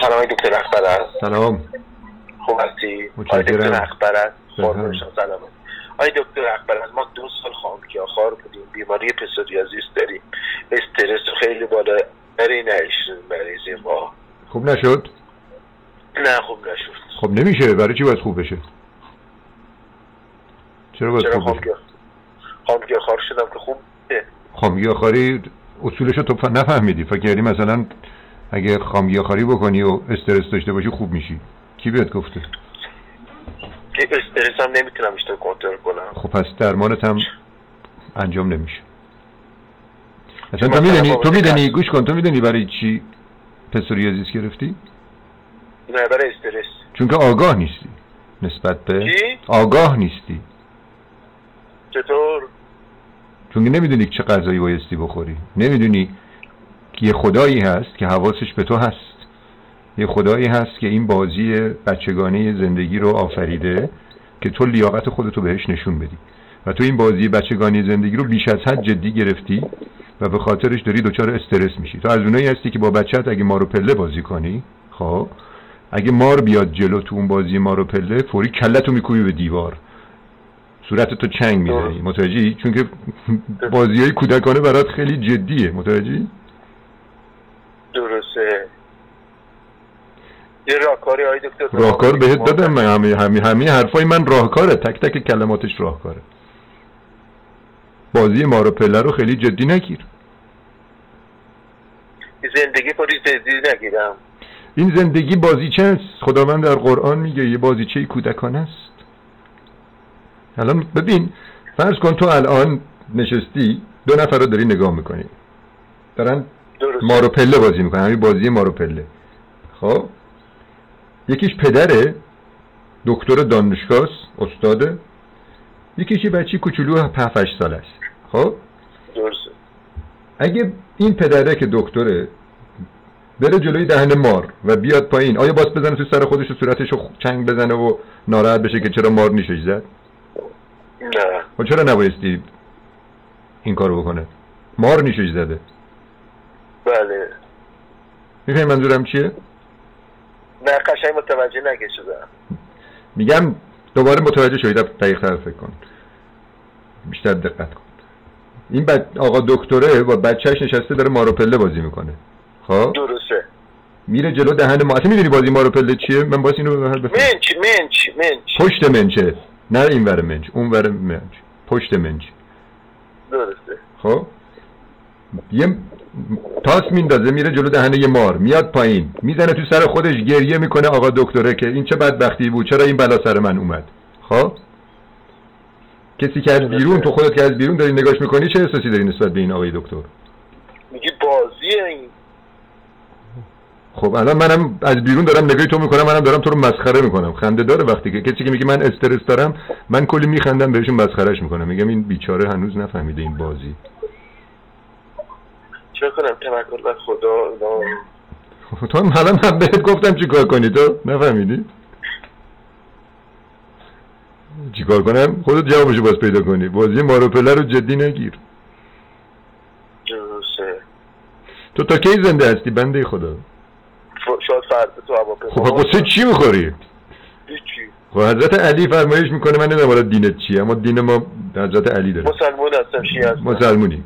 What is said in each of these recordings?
سلام های دکتر اخبر است سلام. خوب هستی. آقای دکتر اخبر است. قربون شما سلام. آقای دکتر اخبر است ما دو سال خامکیاخوار بودیم بیماری پسوریازیس داریم. استرس خیلی بالا برای نشون مریضی ما خوب نشد؟ نه خوب نشد. خب نمیشه؟ برای چی باید خوب بشه؟ چرا باید چرا خوب بشه؟ خامکیاخوار شدم که خوب اه. خامگیاخواری اصولش رو تو نفهمیدی. فکر کردی مثلا اگه خامگیاخواری بکنی و استرس داشته باشی خوب میشی. کی بهت گفته؟ که استرس هم نمی‌تونم بیشتر کنترل کنم. خب پس درمانت هم انجام نمیشه. اصلا تو می‌دونی با تو می‌دونی هست. گوش کن تو می‌دونی برای چی پسوریازیس گرفتی؟ نه برای استرس. چون که آگاه نیستی نسبت به چی؟ آگاه نیستی. چطور؟ چون که نمی‌دونی چه غذایی بایستی بخوری. نمی‌دونی یه خدایی هست که حواسش به تو هست. یه خدایی هست که این بازی بچگانه زندگی رو آفریده که تو لیاقت خودتو بهش نشون بدی. و تو این بازی بچگانه زندگی رو بیش از حد جدی گرفتی و به خاطرش داری دچار استرس میشی. تو از اونایی هستی که با بچت اگه مارو پله بازی کنی خب اگه مار بیاد جلو تو اون بازی مارو پله فوری کلتو میکوبی به دیوار. صورت تو چنگ می‌زنی. متوجهی؟ چون که بازی های کودکانه برات خیلی جدیه. متوجهی؟ درسته. یه راهکاری های دکتر راهکار بهت ما- دادم همه همه همه حرفای من راهکاره. تک تک کلماتش راهکاره. بازی مارو پله رو خیلی جدی نگیر. زندگی پری جدی نگیرم. این زندگی بازیچه است؟ خداوند در قرآن میگه یه بازیچه کودکانه است. الان ببین فرض کن تو الان نشستی دو نفر رو داری نگاه می‌کنی. دارن درست مارو پله بازی می‌کنن همین بازی مارو پله خب؟ یکیش پدره دکتر دانشگاه استاده یکیش یه بچه کوچولو 7 8 ساله است. خب؟ درسته. اگه این پدره که دکتره بره جلوی دهن مار و بیاد پایین آیا باز بزنه تو سر خودش و صورتش رو چنگ بزنه و ناراحت بشه که چرا مار نیشش زد؟ نه. و چرا نبایستی این کارو بکنه؟ مار نیشش زده. بله. می‌فهمی منظورم چیه؟ نه قشنگ متوجه نگه شدم میگم دوباره متوجه شدید دقیق تر فکر کن. بیشتر دقت کن. این بچ... آقا دکتره با بچهش نشسته داره مارو پله بازی می‌کنه. خب؟ درسته. میره جلو دهن ما. اصلا می‌دونی بازی مارو پله چیه؟ من باز اینو بفهم منچ منچ منچ. پشت منچه نه این ور منچ اون ور منچ. پشت منچ. درسته. خب؟ یه تاس میندازه میره جلو دهن یه مار میاد پایین. می‌زنه تو سر خودش گریه می‌کنه آقا دکتره که این چه بدبختی بود چرا این بلا سر من اومد. خب؟ کسی که از بیرون تو خودت که از بیرون داری نگاش می‌کنی چه احساسی داری نسبت به این آقای دکتر؟ میگی بازیه این. خب الان منم از بیرون دارم نگاهی تو می‌کنم منم دارم تو رو مسخره می‌کنم. خنده داره وقتی که کسی که میگه من استرس دارم من کلی میخندم بهشون مسخرهش می‌کنم. میگم این بیچاره هنوز نفهمیده این بازی. چه کنم توکل بر خدا خب تو حالا من بهت گفتم چیکار کنی تو؟ نفهمیدی؟ چیکار کنم؟ خودت جوابشو باز پیدا کنی. بازی ماروپله رو جدی نگیر. درسته. تو تا کی زنده هستی بنده خدا؟ ف- شاید فردا تو هواپیما خب قصه چی می‌خوری؟ هیچی. خب حضرت علی فرمایش می‌کنه من نمی‌دونم دینت چیه اما دین ما حضرت علی داره. مسلمون هستم شیعه هستم. مسلمونی.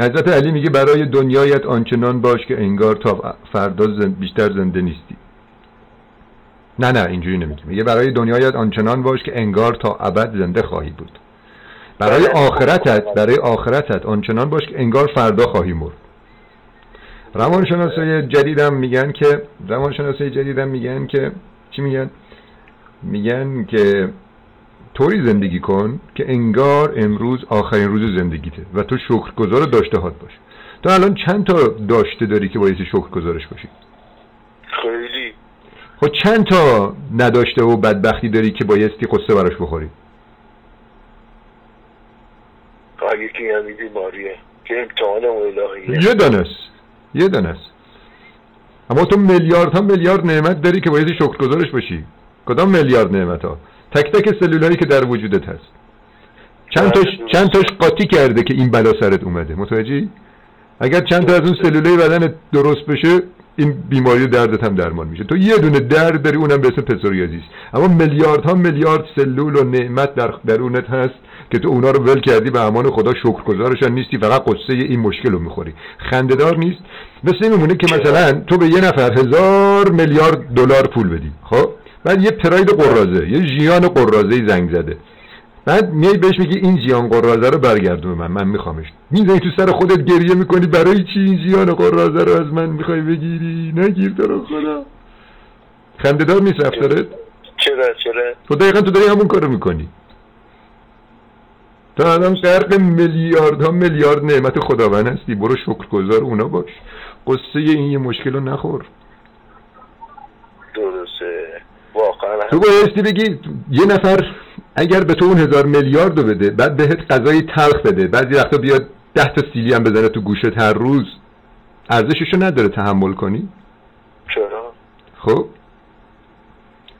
حضرت علی میگه برای دنیایت آنچنان باش که انگار تا فردا زن- بیشتر زنده نیستی. نه نه اینجوری نمیگه. میگه برای دنیایت آنچنان باش که انگار تا ابد زنده خواهی بود. برای بله. آخرتت برای آخرتت آنچنان باش که انگار فردا خواهی مرد. روانشناسای جدیدم میگن که روانشناسای جدیدم میگن که چی میگن؟ میگن که طوری زندگی کن که انگار امروز آخرین روز زندگیته و تو شکرگزار داشته هات باش. تو الان چند تا داشته داری که باعث شکرگزارش باشی؟ خیلی. خب چند تا نداشته و بدبختی داری که بایستی قصه براش بخوری؟ فقط یکی همین بیماریه که الهیه. یه دانه است یه دانه است اما تو میلیارد ها میلیارد نعمت داری که باید شکرگزارش باشی. کدام میلیارد نعمت ها تک تک سلولایی که در وجودت هست. چند تاش بله، چند تاش قاطی کرده که این بلا سرت اومده. متوجهی؟ اگر چند تا از اون سلولای بدنت درست بشه این بیماری دردت هم درمان میشه. تو یه دونه درد داری اونم به اسم پسوریازیس اما میلیاردها میلیارد سلول و نعمت در درونت هست که تو اونا رو ول کردی به امان خدا شکرگزارشان نیستی. فقط قصه این مشکل رو می‌خوری. خندهدار نیست. مثل میمونه که مثلا تو به یه نفر هزار میلیارد دلار پول بدی. خب؟ بعد یه پراید قرازه یه ژیان قرازه زنگ زده. بعد میای بهش میگی این ژیان قرازه رو برگردون من من میخوامش. می‌زنی تو سر خودت گریه می‌کنی برای چی این ژیان قرازه رو از من می‌خوای بگیری؟ نگیر تو رو خدا. خندهدار نیست رفتارت؟ چرا چرا؟ تو دقیقا تو داری همون کارو می‌کنی. تو الان غرق میلیاردها میلیارد نعمت خداوند هستی. برو شکرگزار اونا باش. قصه این یه مشکل رو نخور. واقعا تو بایستی بگی یه نفر اگر به تو اون هزار میلیارد رو بده بعد بهت غذای تلخ بده بعضی وقتا بیاد ده تا سیلی هم بزنه تو گوشت هر روز ارزششو نداره تحمل کنی؟ چرا؟ خب؟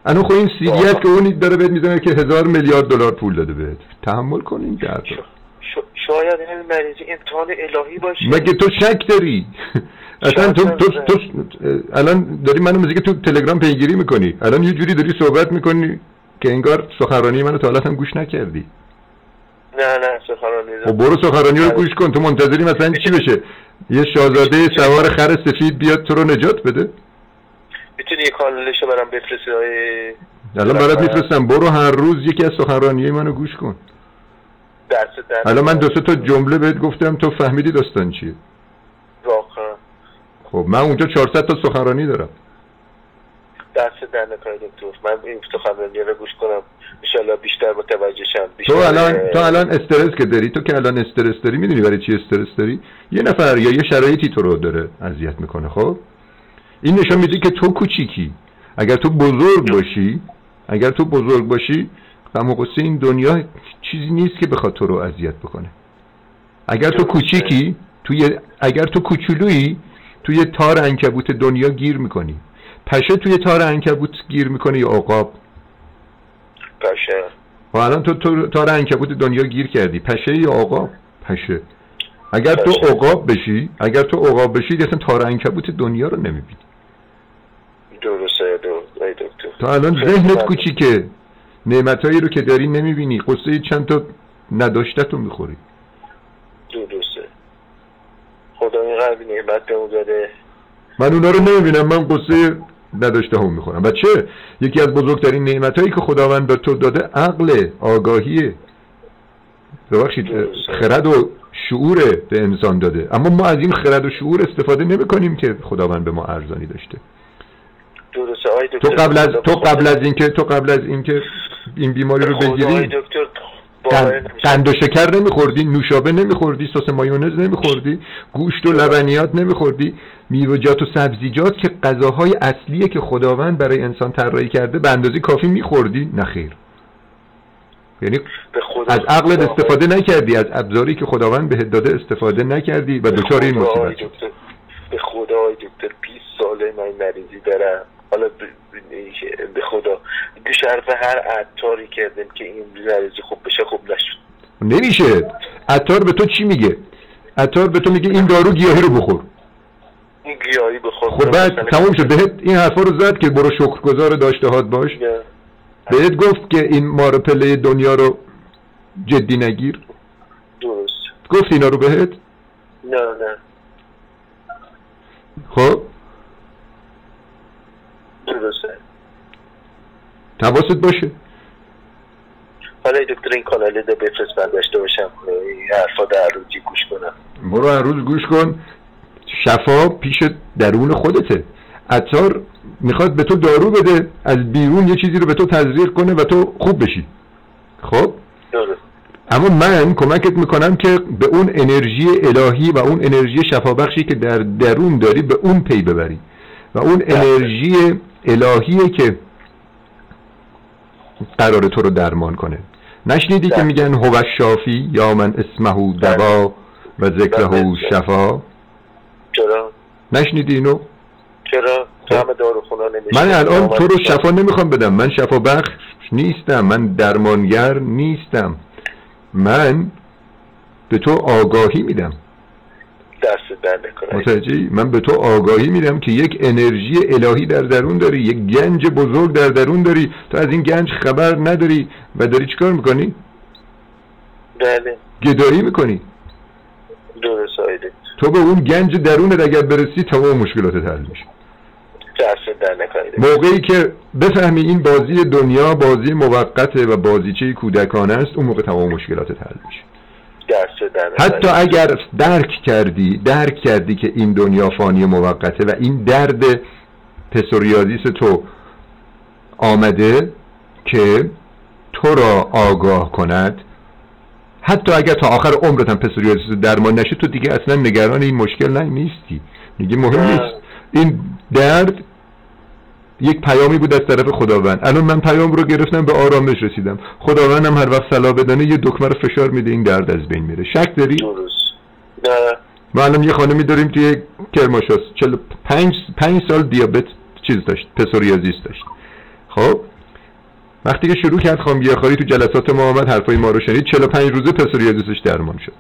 الان خب این سیلی هست که اون داره بهت می‌زنه که هزار میلیارد دلار پول داده بهت. تحمل کن این درد شاید این مریضی امتحان الهی باشه. مگه تو شک داری؟ اصلا تو, تو, تو الان داری منو موزیک تو تلگرام پیگیری می‌کنی. الان یه جوری داری صحبت می‌کنی که انگار سخنرانی منو تا حالا هم گوش نکردی. نه نه سخنرانی خب برو سخنرانی رو گوش کن. تو منتظری مثلا چی بشه؟ یه شاهزاده سوار خر سفید بیاد تو رو نجات بده. می‌تونی یه کانالشو برام بفرستی های الان برات میفرستم. برو هر روز یکی از سخنرانی منو گوش کن. درس درس الان من دو سه تا جمله بهت گفتم. تو فهمیدی داستان چیه؟ واقعا. خب من اونجا 400 تا سخنرانی دارم. درس در نکای دکتر. من این سخنرانی رو گوش کنم. انشالله بیشتر متوجه شم. بیشتر تو الان تو الان استرس که داری تو که الان استرس داری می‌دونی برای چی استرس داری؟ یه نفر یا یه شرایطی تو رو داره اذیت می‌کنه خب؟ این نشان میده که تو کوچیکی. اگر تو بزرگ باشی اگر تو بزرگ باشی غم و غصه این دنیا چیزی نیست که بخواد تو رو اذیت بکنه. اگر تو کوچیکی توی اگر تو کوچولویی توی تار انکبوت دنیا گیر می‌کنی. پشه توی تار انکبوت گیر می‌کنه یا عقاب؟ باشه و الان تو, تو تار انکبوت دنیا گیر کردی. پشه یا عقاب؟ پشه. اگر تو پشه. عقاب بشی اگر تو عقاب بشی اصلا تار انکبوت دنیا رو نمی‌بینی. درسته دکتر. تو الان ذهنت. کوچیکه. نعمتهایی رو که داری نمی‌بینی. قصه چند تا نداشتت رو می‌خوری درسته خدا این قلبی نعمت به اون داده من اونا رو نمی‌بینم من قصه نداشته هم می‌خورم و چه؟ یکی از بزرگترین نعمتهایی که خداوند به تو داده عقل آگاهیه ببخشید. خرد و شعور به انسان داده. اما ما از این خرد و شعور استفاده نمی کنیم که خداوند به ما ارزانی داشته. تو قبل از تو قبل از اینکه تو قبل از اینکه این بیماری رو بگیری. دکتر قند, و شکر نمیخوردی نوشابه نمیخوردی سس مایونز نمیخوردی گوشت و لبنیات نمیخوردی میوه‌جات و سبزیجات که غذاهای اصلیه که خداوند برای انسان طراحی کرده به اندازه کافی میخوردی نخیر یعنی به از عقلت استفاده نکردی از ابزاری که خداوند بهت داده استفاده نکردی و به دچار این مصیبت به خدا دکتر 20 ساله من مریضی دارم. حالا به خدا. دو شرف هر عطاری کردم که این مریضی خوب بشه خوب نشد. نمیشه. عطار به تو چی میگه؟ عطار به تو میگه این دارو گیاهی رو بخور. این گیاهی بخور. خب بعد تموم شد. بهت این حرفا رو زد که برو شکرگزار داشتهات باش. نه. بهت گفت که این مار پله دنیا رو جدی نگیر. درست. گفت اینا رو بهت؟ نه نه. خب؟ درسته. حواست باشه. حالا دکتر این کانال رو بفرست من داشته باشم. این حرفا در روزی گوش کنم. برو هر روز گوش کن. شفا پیش درون خودته. عطار می‌خواد به تو دارو بده. از بیرون یه چیزی رو به تو تزریق کنه و تو خوب بشی. خب؟ درست. اما من کمکت می‌کنم که به اون انرژی الهی و اون انرژی شفابخشی که در درون داری به اون پی ببری. و اون انرژی الهیه که قرار تو رو درمان کنه. نشنیدی که بله. میگن هو شافی یا من اسمه دوا و ذکره بله. شفا؟ چرا؟ نشنیدی اینو؟ چرا؟ نمیشه من الان تو رو شفا نمی‌خوام بدم. من شفا بخش نیستم. من درمانگر نیستم. من به تو آگاهی میدم. دست متوجهی؟ من به تو آگاهی میدم که یک انرژی الهی در درون داری یک گنج بزرگ در درون داری. تو از این گنج خبر نداری و داری چیکار می‌کنی؟ بله. گدایی می‌کنی. درست تو به اون گنج درونت اگر برسی تمام مشکلات حل میشه. موقعی که بفهمی این بازی دنیا بازی موقته و بازیچه کودکانه است اون موقع تمام مشکلات حل میشه. حتی اگر درک کردی درک کردی که این دنیا فانی موقته و این درد پسوریازیس تو آمده که تو را آگاه کند حتی اگر تا آخر عمرت هم پسوریازیس درمان نشه تو دیگه اصلا نگران این مشکل نیستی میگه مهم نیست. این درد یک پیامی بود از طرف خداوند. الان من پیام رو گرفتم به آرامش رسیدم. خداوندم هر وقت صلاح بدنه یه دکمه رو فشار میده این درد از بین میره. شک داری؟ نه. ما الان یه خانمی داریم توی کرماشاس. چل پنج, پنج سال دیابت چیز داشت پسوریازیس داشت. خب؟ وقتی که شروع کرد خاری تو جلسات ما آمد حرفای ما رو شنید. 45 روزه پسوریازیسش درمان شد.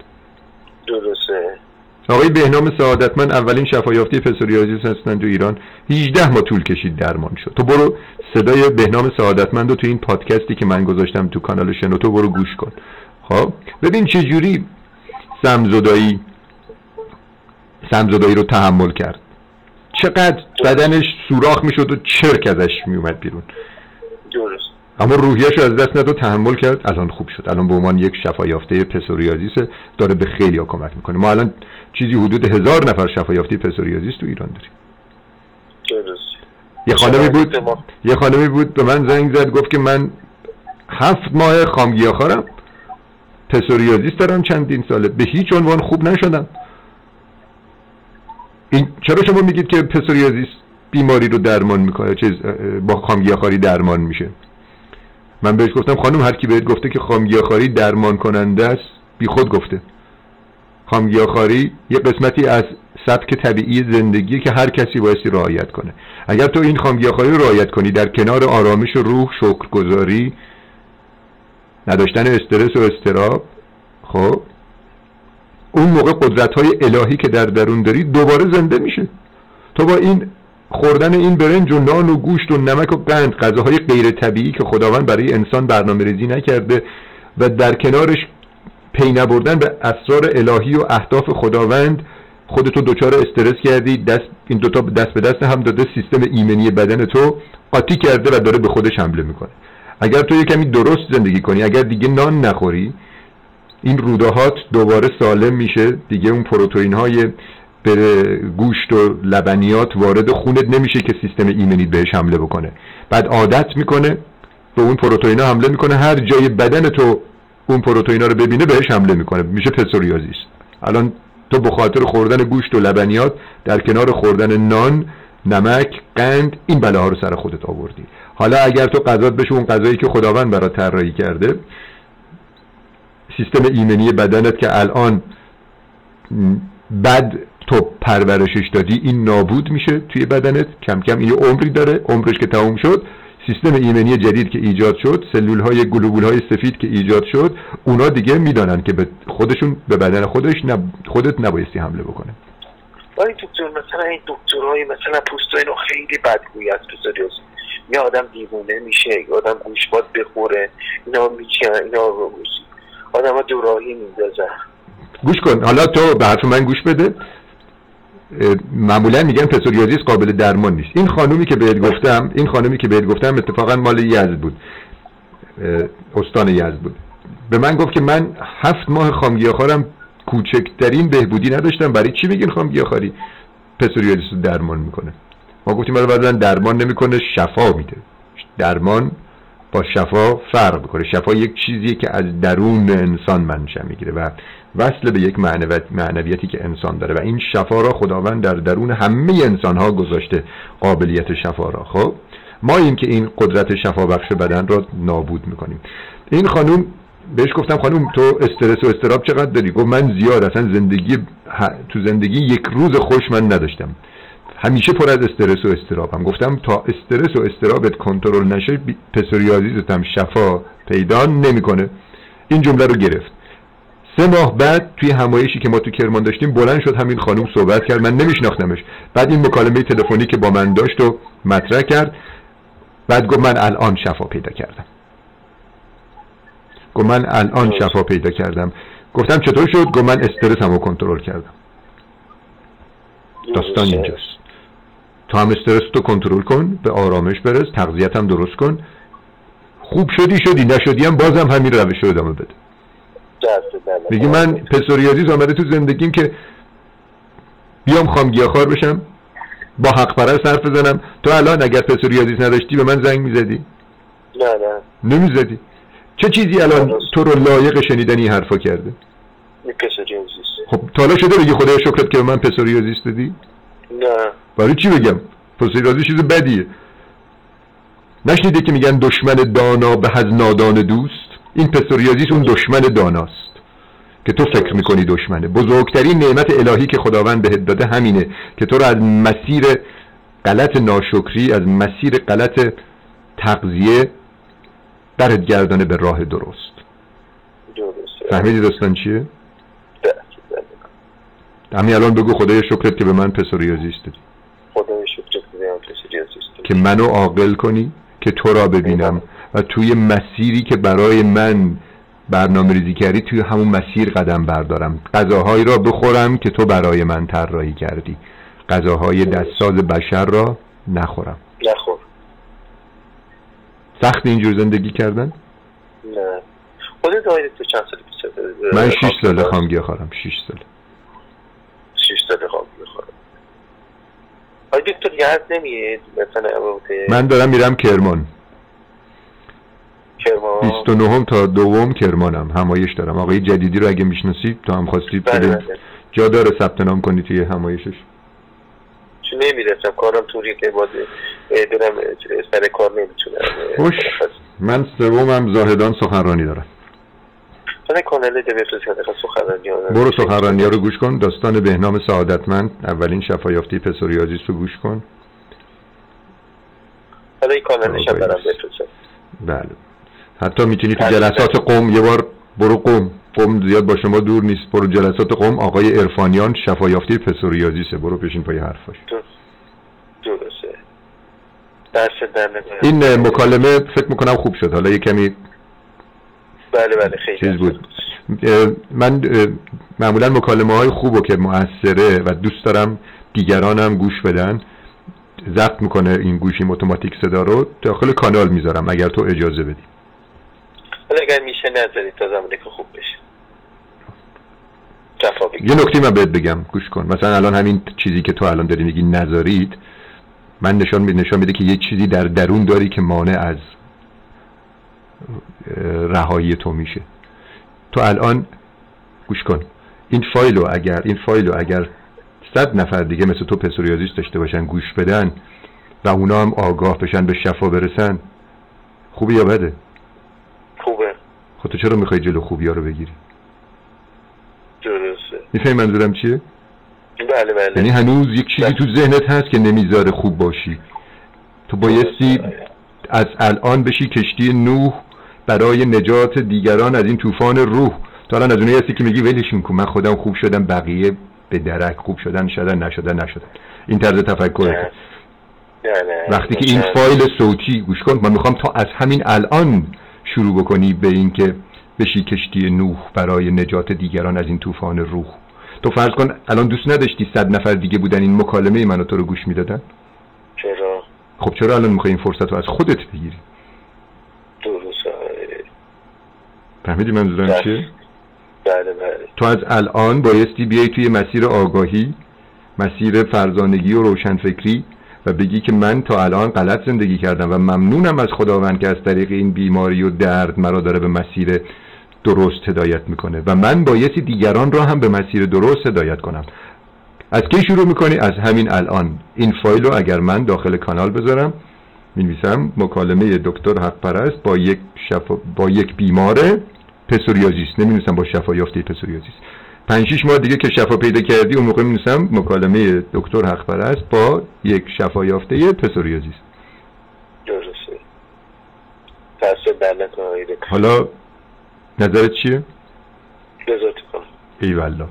درسته. آقای بهنام سعادتمند اولین شفایافتی پسوریازیس هستن تو ایران. 18 ماه طول کشید درمان شد. تو برو صدای بهنام سعادتمند رو تو این پادکستی که من گذاشتم تو کانال شنوتو برو گوش کن. خب ببین چه جوری سمزدایی سمزدایی رو تحمل کرد. چقدر بدنش سوراخ می‌شد و چرک ازش میومد بیرون. درست. اما روحیش رو از دست نداد تحمل کرد. الان خوب شد. الان به عنوان یک شفا یافته پسوریازیس داره به خیلی ها کمک می‌کنه. ما الان چیزی حدود هزار نفر شفا یافته پسوریازیس تو ایران داریم. یه خانمی بود یه خانمی بود به من زنگ زد گفت که من هفت ماه خامگیاخارم پسوریازیس دارم چندین ساله. به هیچ عنوان خوب نشدم. این چرا شما میگید که پسوریازیس بیماری رو درمان می‌کنه؟ چیز با خامگیاخاری درمان میشه؟ من بهش گفتم خانم هر کی بهت گفته که خامگیاخاری درمان کننده است بی خود گفته. خامگیاخاری یه قسمتی از سبک طبیعی زندگی که هر کسی بایستی رعایت کنه. اگر تو این خامگیاخاری رو رعایت کنی در کنار آرامش روح شکرگزاری نداشتن استرس و استراب خب اون موقع قدرت های الهی که در درون داری دوباره زنده میشه. تو با این خوردن این برنج و نان و گوشت و نمک و قند غذاهای غیر طبیعی که خداوند برای انسان برنامه ریزی نکرده و در کنارش پی نبردن به اسرار الهی و اهداف خداوند خودتو دچار استرس کردی دست این دوتا دست به دست هم داده سیستم ایمنی بدن تو قاطی کرده و داره به خودش حمله می‌کنه. اگر تو یه کمی درست زندگی کنی اگر دیگه نان نخوری این رودهات دوباره سالم میشه دیگه اون پروتئین های بره گوشت و لبنیات وارد خونت نمیشه که سیستم ایمنیت بهش حمله بکنه. بعد عادت می‌کنه به اون پروتئینا حمله می‌کنه. هر جای بدن تو اون پروتئینا رو ببینه بهش حمله می‌کنه. میشه پسوریازیس. الان تو به خاطر خوردن گوشت و لبنیات در کنار خوردن نان نمک قند این بلاها رو سر خودت آوردی. حالا اگر تو غذات بشه اون غذایی که خداوند برات طراحی کرده سیستم ایمنی بدنت که الان بد تو پرورشش دادی این نابود میشه توی بدنت. کم کم این عمری داره عمرش که تموم شد. سیستم ایمنی جدید که ایجاد شد سلول های گلوبول های سفید که ایجاد شد اونا دیگه می‌دانن که به خودشون به بدن خودش نب... خودت نبایستی حمله بکنه. ولی دکتر مثلا این دکترهای مثلا پوست اینا خیلی بدگویی از پسوریاز یه آدم دیوونه میشه یه آدم گوشباد بخوره اینا میچین اینا آدم ها دوراهی میندازن. گوش کن. حالا تو به حرف من گوش بده. معمولا میگن پسوریازیس قابل درمان نیست. این خانومی که بهت گفتم این خانومی که بهت گفتم اتفاقا مال یزد بود. استان یزد بود. به من گفت که من هفت ماه خامگیاخارم کوچکترین بهبودی نداشتم. برای چی میگین خامگیاخاری پسوریازیس رو درمان می‌کنه. ما گفتیم برای درمان نمی‌کنه شفا میده. درمان با شفا فرق می‌کنه. شفا یک چیزیه که از درون انسان منشأ می‌گیره و وصل به یک معنویتی که انسان داره و این شفا را خداوند در درون همه انسان ها گذاشته قابلیت شفا را. خب؟ ما این که این قدرت شفا بخش بدن را نابود می‌کنیم. این خانوم بهش گفتم خانوم تو استرس و استراب چقدر داری؟ گفت من زیاد اصلا زندگی تو زندگی یک روز خوش من نداشتم. همیشه پر از استرس و استرابم گفتم تا استرس و استرابت کنترل نشه پسوریازیزت هم شفا پیدا نمی‌کنه. این جمله رو گرفت. سه ماه بعد توی همایشی که ما تو کرمان داشتیم بلند شد همین خانم صحبت کرد. من نمیشناختمش. بعد این مکالمه تلفنی که با من داشت و مطرح کرد. بعد گفت من الان شفا پیدا کردم. گفت من الان شفا پیدا کردم. گفتم چطور شد؟ گفت من استرس رو کنترل کردم. داستان اینجاست. هم استرس تو کنترل کن به آرامش برس تغذیت هم درست کن. خوب شدی شدی نشدی هم بازم همین روش رو ادامه بده. میگی من پسوریازیز آمده تو زندگیم که بیام خام گیاخوار بشم با حق پرست حرف بزنم. تو الان اگر پسوریازیز نداشتی به من زنگ می‌زدی. نه نه. نمی‌زدی. چه چیزی الان تو رو لایق شنیدن این حرفا کرده؟ خب تالا شده بگی خدای شکرت که به من پسوریازیس دادی؟ نه. برای چی بگم؟ پسوریازیس چیز بدیه نشنیده که میگن دشمن دانا به از نادان دوست؟ این پسوریازیس اون دشمن داناست که تو فکر می‌کنی دشمنه. بزرگترین نعمت الهی که خداوند بهت داده همینه که تو رو از مسیر غلط ناشکری از مسیر غلط تغذیه درت گردانه به راه درست. فهمیدی داستان چیه؟ همین الان بگو خدای شکرت که به من پسوریازیس دادی خدای شکرت که به من پسوریازیس دادی که منو عاقل کنی که تو را ببینم و توی مسیری که برای من برنامه ریزی کردی توی همون مسیر قدم بردارم. غذاهایی را بخورم که تو برای من طراحی کردی. غذاهای دستساز بشر را نخورم. نخور. سخت اینجور زندگی کردن؟ نه. خودت تو چند پیش؟ من شیش ساله خامگی خورم. شیش ساله. شیش ساله. خامگی خورم آیا دکتر یاد نمیاد مثلا من دارم میرم کرمان. کرمان؟ 29 تا دوم کرمانم. همایش دارم. آقای جدیدی رو اگه می‌شناسید تا هم خواستید بله بله. جا داره ثبت نام کنید توی همایشش. چون نمی‌رسم؟ کارم طوری که باید برم سر کار نمی‌تونم خوش من سومم زاهدان سخنرانی دارم من کانال سخنرانی برو سخنرانی رو گوش کن. داستان بهنام سعادتمند. اولین شفایافتی پسوریازیس رو گوش کن. حالا این کانالش هم برم بفرستم بله. حتی می‌تونی تو جلسات قوم یه بار برو قوم. قوم زیاد با شما دور نیست. برو جلسات قوم. آقای ارفانیان شفایافتی پسوریازیسه برو پیشین پای حرفاش. درسته. این مکالمه فکر می‌کنم خوب شد. حالا یه کمی بله بله خیلی چیز بود. من معمولا مکالمه های خوب که مؤثره و دوست دارم دیگرانم گوش بدن. ضبط می‌کنه این گوشی اتوماتیک صدا رو. داخل کانال می‌ذارم اگر تو اجازه بدی. حالا اگر میشه نذارید تا زمانی که خوب بشه. یه نکته من بهت بگم گوش کن. مثلا الان همین چیزی که تو الان داری میگی نذارید من نشان می نشان میده که یه چیزی در درون داری که مانع از رهایی تو میشه. تو الان گوش کن. این فایلو اگر این فایلو اگر صد نفر دیگه مثل تو پسوریازیست داشته باشن گوش بدن و اونا هم آگاه بشن به شفا برسن خوبه یا بده؟ خوبه. خب تو چرا می‌خوای جلو خوبی ها رو بگیری؟ درسته. می‌فهمی منظورم چیه؟ بله بله. یعنی هنوز یک چیزی تو ذهنت هست که نمی‌ذاره خوب باشی. تو بایستی از الان بشی کشتی نوح برای نجات دیگران از این طوفان روح. تا الان از اونایی هستی که میگی ولشون کن من خودم خوب شدم بقیه به درک خوب شدن شدن نشدن نشدن. این طرز تفکر وقتی که این فایل صوتی گوش کن من می‌خوام تا از همین الان شروع بکنی به اینکه بشی کشتی نوح برای نجات دیگران از این طوفان روح. تو فرض کن الان دوست نداشتی صد نفر دیگه بودن این مکالمه منو تو رو گوش می‌دادن؟ چرا؟ خب چرا الان می‌خوای این فرصت رو از خودت بگیری درست فهمیدی منظورم چیه؟ بله بله تو از الان بایستی بیای توی مسیر آگاهی مسیر فرزانگی و روشنفکری و بگی که من تا الان غلط زندگی کردم و ممنونم از خداوند که از طریق این بیماری و درد مرا داره به مسیر درست هدایت می‌کنه و من بایستی دیگران را هم به مسیر درست هدایت کنم. از کی شروع می‌کنی؟ از همین الان. این فایل رو اگر من داخل کانال بذارم نویسم مکالمه دکتر حق پرست با یک, شفا... با یک بیمار پسوریازیست. نمی‌نویسم با شفا یافته پسوریازیست. پنج شیش ماه دیگه که شفا پیدا کردی اون موقع می‌نویسم مکالمه دکتر حق پرست با یک شفا یافته پسوریازیست. درسته. حالا نظرت چیه؟ ای والله.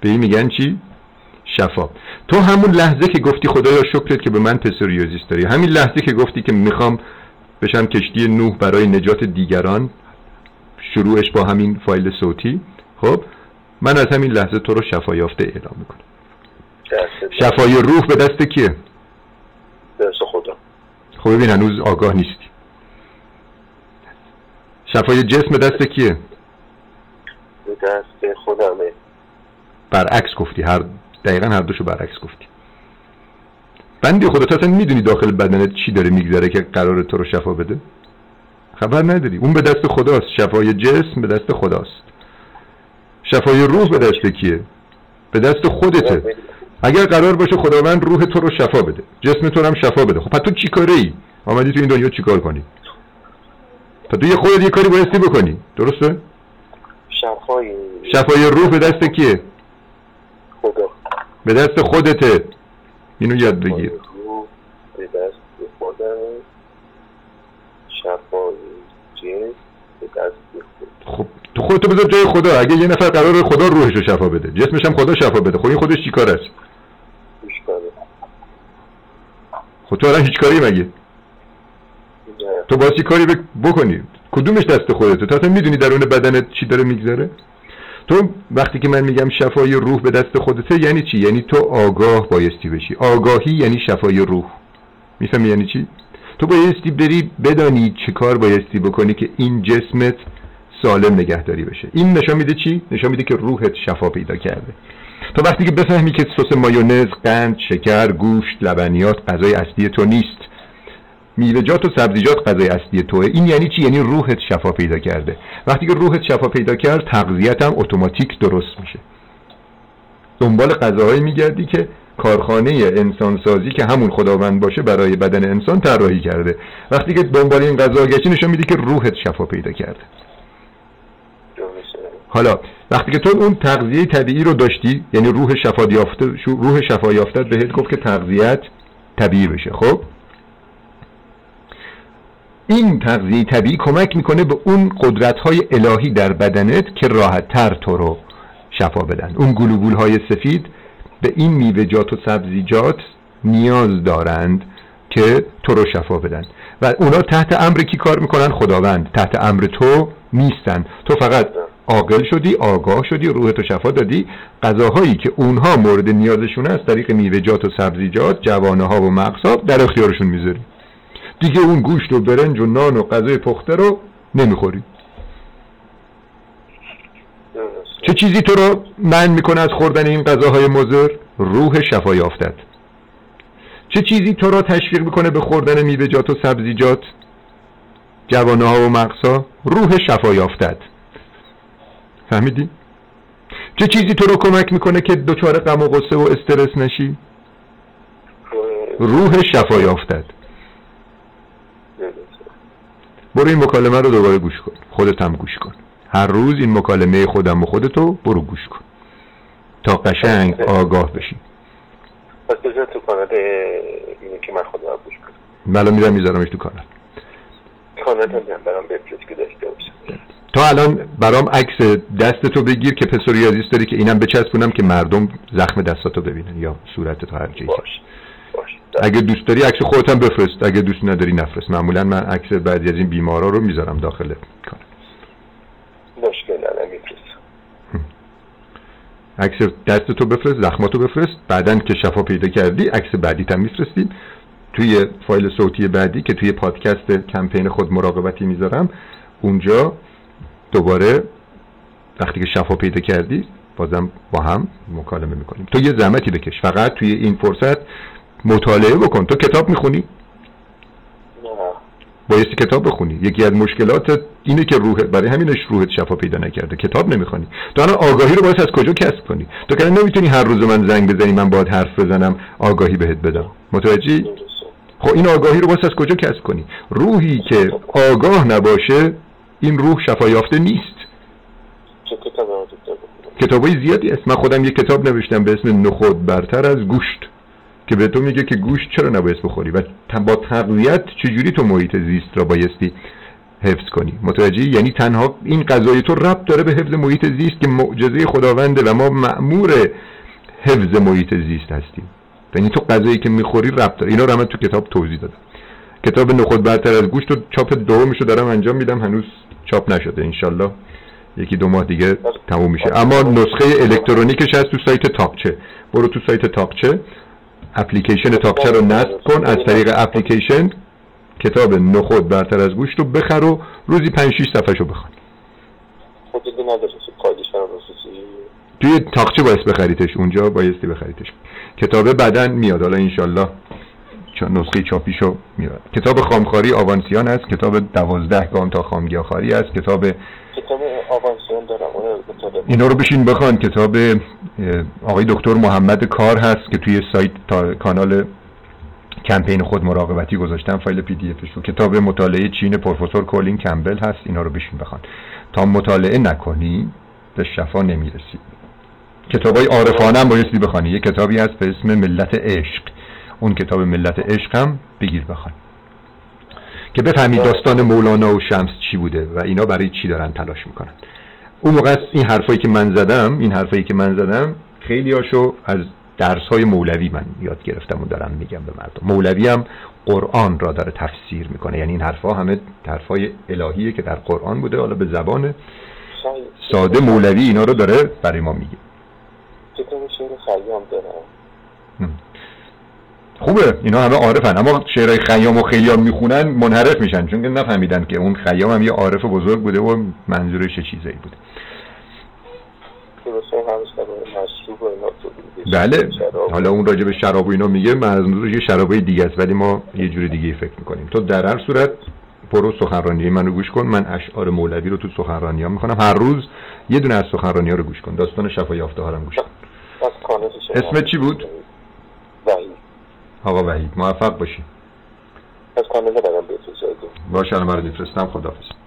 به این میگن چی؟ شفا. تو همون لحظه که گفتی خدایا شکرت که به من پسوریوزیس داری. همین لحظه که گفتی که می‌خوام بشم کشتی نوح برای نجات دیگران شروعش با همین فایل صوتی. خب من از همین لحظه تو رو شفا یافته اعلام می‌کنم. شفای روح به دست کیه؟ دست خدا. خب ببین هنوز آگاه نیستی. شفای جسم دست کیه؟ به دست خودمه. برعکس گفتی. هر دقیقا هر دوشو برعکس گفتی. بندی خدا اصلا می‌دونی داخل بدنت چی داره میگذره که قرار تو رو شفا بده؟ خبر نداری اون به دست خداست. شفای جسم به دست خداست. شفای روح به دست کیه؟ به دست خودته. اگر قرار باشه خداوند روح تو رو شفا بده. جسم تو هم شفا بده. خب تو چی کاره ای آمدی تو این دنیا چیکار کنی؟ تو یه خودت یه کاری بایستی بکنی. درسته؟ شفای شفای روح به دست کیه؟ خدا. به دست خودته. اینو یاد بگیر به دست خودم شفای جسم به دست خب تو خودتو بذار جای خدا. اگه یه نفر قرار خدا روحش رو شفا بده. جسمش هم خدا شفا بده. خب این خودش چی کار است خب تو الان هیچ کاری مگه؟ تو باسی کاری بکنی؟ کدومش دست خودته؟ تو اصلا می‌دونی درون بدنت چی داره میگذره؟ تو وقتی که من میگم شفای روح به دست خودته یعنی چی؟ یعنی تو آگاه بایستی بشی. آگاهی یعنی شفای روح. می‌فهمی یعنی چی؟ تو بایستی بری بدانی چه کار بایستی بکنی که این جسمت سالم نگهداری بشه. این نشان میده چی؟ نشان میده که روحت شفا پیدا کرده. تو وقتی که بفهمی که سس مایونز قند شکر گوشت لبنیات غذای اصلی تو نیست. میوه‌جات و سبزیجات غذای اصلی توه. این یعنی چی؟ یعنی روحت شفا پیدا کرده. وقتی که روحت شفا پیدا کرد تغذیت هم اتوماتیک درست میشه. دنبال غذاهایی میگردی که کارخانه انسانسازی که همون خداوند باشه برای بدن انسان طراحی کرده. وقتی که دنبال این غذا گشتی نشون میده که روحت شفا پیدا کرده. حالا وقتی که تو اون تغذیه طبیعی رو داشتی یعنی روح شفا یافته روح شفا یافته بهت گفت که تغذیت طبیعی بشه خب؟ این تغذیه طبیعی کمک می‌کنه به اون قدرت های الهی در بدنت که راحت تر تو رو شفا بدن. اون گلوبول های سفید به این میوهجات و سبزیجات نیاز دارند که تو رو شفا بدن. و اونا تحت امر کی کار می‌کنن؟ خداوند. تحت امر تو نیستن. تو فقط عاقل شدی آگاه شدی روح تو شفا دادی. غذاهایی که اونها مورد نیازشون از طریق میوهجات و سبزیجات جوانه ها و مغزها در اختیارشون می‌ذاری. دیگه اون گوشت و برنج و نان و غذای پخته رو نمی‌خوری. چه چیزی تو رو من می‌کنه از خوردن این غذاهای مزر روح شفا یافتت چه چیزی تو را تشویق می‌کنه به خوردن میوهجات و سبزیجات جوانه ها و مغزها روح شفا یافتت فهمیدی؟ چه چیزی تو رو کمک می‌کنه که دچار غم و غصه و استرس نشی؟ روح شفا یافتد. برو این مکالمه رو دوباره گوش کن. خودت هم گوش کن. هر روز این مکالمه خودم و خودتو برو گوش کن. تا قشنگ آگاه بشی. پس بذار تو کانال اینه که من خودم گوش کنم. من میرم میذارمش تو کانال کانال هم برام بفرست که داشته باشم تا الان برام عکس دست تو بگیر که پسوریازیس داری که اینم بچسبونم که مردم زخم دستاتو ببینن یا صورت تو هر باش. اگه دوست داری عکس خودت هم بفرست اگه دوست نداری نفرست. معمولا من عکس بعضی از این بیمارا رو می‌ذارم داخل کار مشکل عکس دست تو بفرست زخماتو بفرست. بعدا که شفا پیدا کردی عکس بعدی هم میفرستیم. توی فایل صوتی بعدی که توی پادکست کمپین خود مراقبتی می‌ذارم اونجا دوباره وقتی که شفا پیدا کردی بازم با هم مکالمه می‌کنیم. تو یه زحمتی بکش. فقط توی این فرصت مطالعه بکن. تو کتاب می‌خونی؟ بایستی کتاب بخونی. یکی از مشکلات اینه که روح برای همینش روحت شفا پیدا نکرده. کتاب نمی‌خونی تو الان آگاهی رو باید از کجا کسب کنی؟ تو که نمی‌تونی هر روز من زنگ بزنی من باید حرف بزنم آگاهی بهت بدم. متوجهی؟ خب این آگاهی رو باید از کجا کسب کنی؟ روحی که آگاه نباشه این روح شفا یافته نیست. کتابای زیادی است من خودم یه کتاب نوشتم به اسم نخود برتر از گوشت. که به تو میگه که گوشت چرا نباید بخوری و با تقویت چجوری تو محیط زیست را بایستی حفظ کنی؟ متوجه یعنی تنها این غذای تو ربط داره به حفظ محیط زیست که معجزه خداونده و ما مأمور حفظ محیط زیست هستیم. یعنی تو غذایی که می‌خوری ربط داره. اینا رو هم تو کتاب توضیح دادم. کتاب نخود برتر از گوشت و چاپ دومشو دارم انجام میدم. هنوز چاپ نشده. انشالله یکی دو ماه دیگه تموم میشه. اما نسخه الکترونیکش هست تو سایت تاقچه. برو تو سایت تاقچه. اپلیکیشن تاقچه رو نصب کن. از طریق اپلیکیشن کتاب نخود برتر از گوشت رو بخر و روزی 5 6 صفحه شو بخون. توی تاقچه باید بخریتش اونجا بایستی بخریتش کتاب بعدا میاد. حالا انشالله نسخه چاپیشو میاد کتاب خامخاری آوانسیان است کتاب دوازده گام تا خامگیاخاری است کتاب کتاب آوانسیان دارم اینا رو بشین بخوان کتاب آقای دکتر محمد کار هست که توی سایت تا کانال کمپین خود مراقبتی گذاشتم فایل پی دی افش رو کتاب مطالعه چین پروفسور کولین کمبل هست اینا رو بشین بخوان. تا مطالعه نکنی به شفا نمی‌رسی. کتاب های عارفانه هم بایستی بخوانی. یه کتابی هست به اسم ملت عشق. اون کتاب ملت عشق هم بگیر بخوان که بفهمید داستان مولانا و شمس چی بوده و اینا برای چی دارن تلاش می‌کنن. اون موقع این حرفایی که من زدم این حرفایی که من زدم خیلی هاشو از درس های مولوی من یاد گرفتم و دارم میگم به مردم. مولوی هم قرآن را داره تفسیر می‌کنه. یعنی این حرفها همه حرفای الهیه که در قرآن بوده حالا به زبان ساده. مولوی اینا رو داره برای ما میگه. کتاب شعر خیام دارم خوبه. اینا همه عارفن. اما شعرهای خیام و خیام می‌خونن منحرف میشن چون که نفهمیدن که اون خیام هم یه عارف بزرگ بوده و منظورش چه چیزایی بوده. بله. حالا اون راجع به شراب و اینا میگه منظورش یه شرابای دیگه است ولی ما یه جور دیگه فکر می‌کنیم. تو در هر صورت برو سخنرانی منو گوش کن. من اشعار مولوی رو تو سخنرانی ها می‌کنم هر روز یه دونه از سخنرانی ها رو گوش کن. داستان شفا یافته ها رو گوش کن. اسم چی بود؟ آقا وحید موفق باشی. از کانال برام بفرستید باشه الان برات میفرستم خداحافظ.